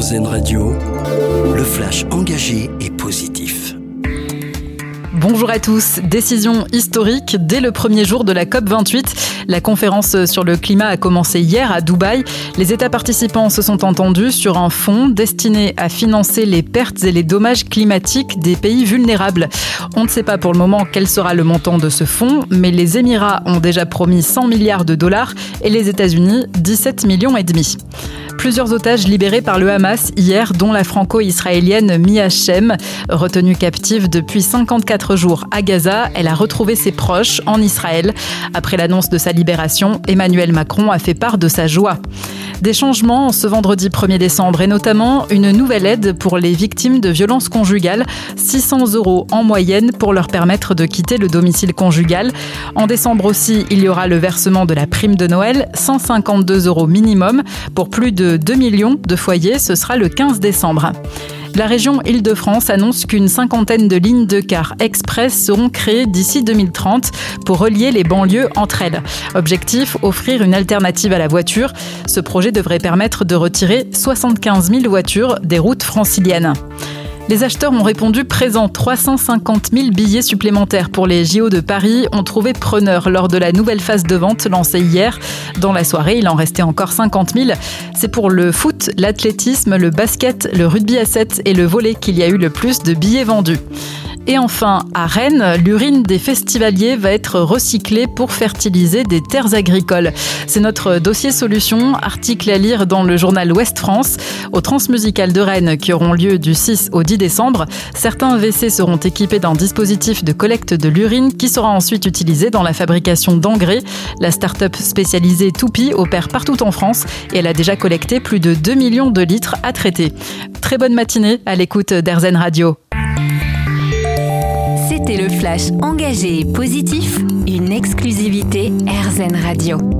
Radio, le flash engagé et positif. Bonjour à tous. Décision historique dès le premier jour de la COP28. La conférence sur le climat a commencé hier à Dubaï. Les États participants se sont entendus sur un fonds destiné à financer les pertes et les dommages climatiques des pays vulnérables. On ne sait pas pour le moment quel sera le montant de ce fonds, mais les Émirats ont déjà promis 100 milliards de dollars et les États-Unis 17 millions et demi. Plusieurs otages libérés par le Hamas hier, dont la franco-israélienne Mia Shem. Retenue captive depuis 54 jours à Gaza, elle a retrouvé ses proches en Israël. Après l'annonce de sa libération, Emmanuel Macron a fait part de sa joie. Des changements ce vendredi 1er décembre et notamment une nouvelle aide pour les victimes de violences conjugales, 600 euros en moyenne pour leur permettre de quitter le domicile conjugal. En décembre aussi, il y aura le versement de la prime de Noël, 152 euros minimum pour plus de 2 millions de foyers, ce sera le 15 décembre. La région Île-de-France annonce qu'une cinquantaine de lignes de car express seront créées d'ici 2030 pour relier les banlieues entre elles. Objectif, offrir une alternative à la voiture. Ce projet devrait permettre de retirer 75 000 voitures des routes franciliennes. Les acheteurs ont répondu présent. 350 000 billets supplémentaires pour les JO de Paris ont trouvé preneur lors de la nouvelle phase de vente lancée hier. Dans la soirée, il en restait encore 50 000. C'est pour le foot, l'athlétisme, le basket, le rugby à 7 et le volet qu'il y a eu le plus de billets vendus. Et enfin, à Rennes, l'urine des festivaliers va être recyclée pour fertiliser des terres agricoles. C'est notre dossier solution, article à lire dans le journal Ouest France. Au Transmusical de Rennes, qui auront lieu du 6 au 10 décembre, certains WC seront équipés d'un dispositif de collecte de l'urine qui sera ensuite utilisé dans la fabrication d'engrais. La start-up spécialisée Toupi opère partout en France et elle a déjà collecté plus de 2 millions de litres à traiter. Très bonne matinée à l'écoute d'Airzen Radio. C'était le flash engagé et positif, une exclusivité RZN Radio.